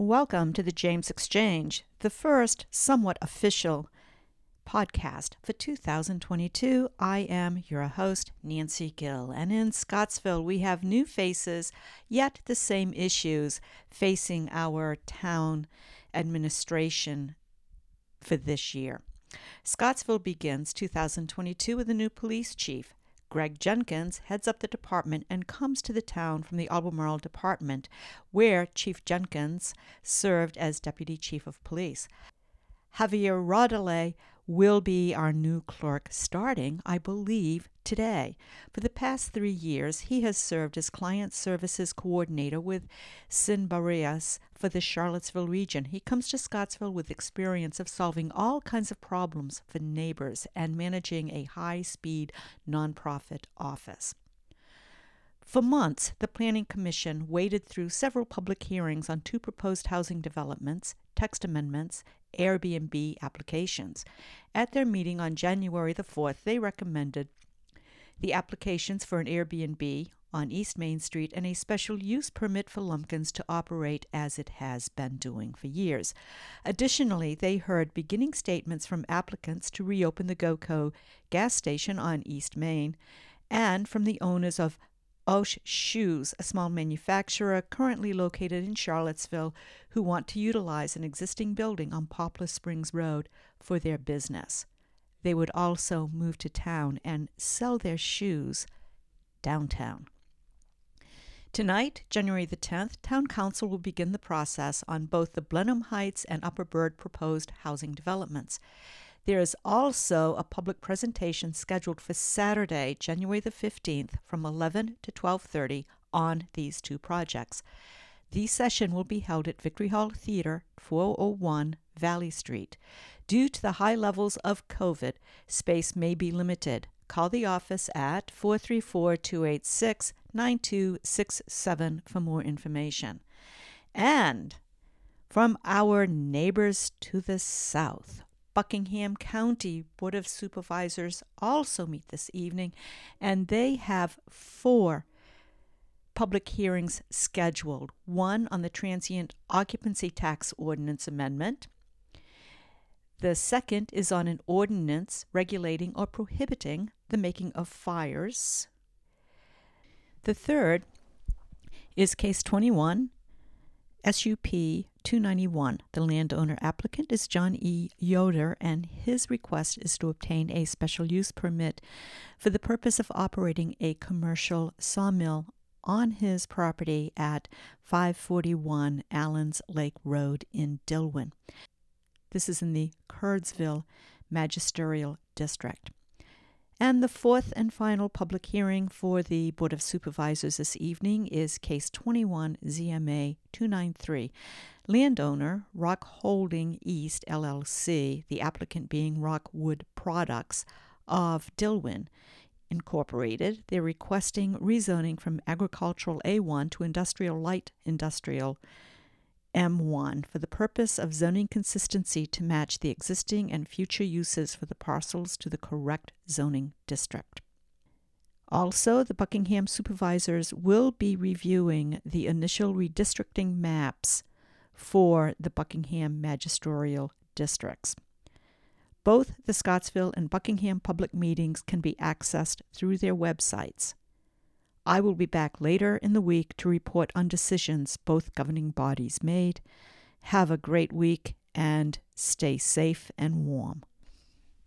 Welcome to the James Exchange, the first somewhat official podcast for 2022. I am your host, Nancy Gill, and in Scottsville, we have new faces, yet the same issues facing our town administration for this year. Scottsville begins 2022 with a new police chief. Greg Jenkins heads up the department and comes to the town from the Albemarle Department, where Chief Jenkins served as Deputy Chief of Police. Javier Raudale will be our new clerk starting, I believe, today. For the past three years, he has served as Client Services Coordinator with Sin Barreras for the Charlottesville region. He comes to Scottsville with experience of solving all kinds of problems for neighbors and managing a high speed nonprofit office. For months, the Planning Commission waded through several public hearings on two proposed housing developments, text amendments, Airbnb applications. At their meeting on January the 4th, they recommended the applications for an Airbnb on East Main Street and a special use permit for Lumpkins to operate as it has been doing for years. Additionally, they heard beginning statements from applicants to reopen the GoCo gas station on East Main and from the owners of Osh Shoes, a small manufacturer currently located in Charlottesville, who want to utilize an existing building on Poplar Springs Road for their business. They would also move to town and sell their shoes downtown. Tonight, January the 10th, Town Council will begin the process on both the Blenheim Heights and Upper Bird proposed housing developments. There is also a public presentation scheduled for Saturday, January the 15th from 11 to 12:30 on these two projects. The session will be held at Victory Hall Theater, 401 Valley Street. Due to the high levels of COVID, space may be limited. Call the office at 434 286 9267 for more information. And from our neighbors to the south, Buckingham County Board of Supervisors also meet this evening, and they have four public hearings scheduled one on the transient occupancy tax ordinance amendment. The second is on an ordinance regulating or prohibiting the making of fires. The third is case 21 SUP 291. The landowner applicant is John E. Yoder, and his request is to obtain a special use permit for the purpose of operating a commercial sawmill on his property at 541 Allens Lake Road in Dillwyn. This is in the Curdsville Magisterial District. And the fourth and final public hearing for the Board of Supervisors this evening is Case 21 ZMA 293. Landowner Rock Holding East LLC, the applicant being Rockwood Products of Dillwyn, Incorporated. They're requesting rezoning from agricultural A1 to industrial light industrial M1 for the purpose of zoning consistency to match the existing and future uses for the parcels to the correct zoning district. Also, the Buckingham supervisors will be reviewing the initial redistricting maps for the Buckingham magisterial districts. Both the Scottsville and Buckingham public meetings can be accessed through their websites. I will be back later in the week to report on decisions both governing bodies made. Have a great week and stay safe and warm.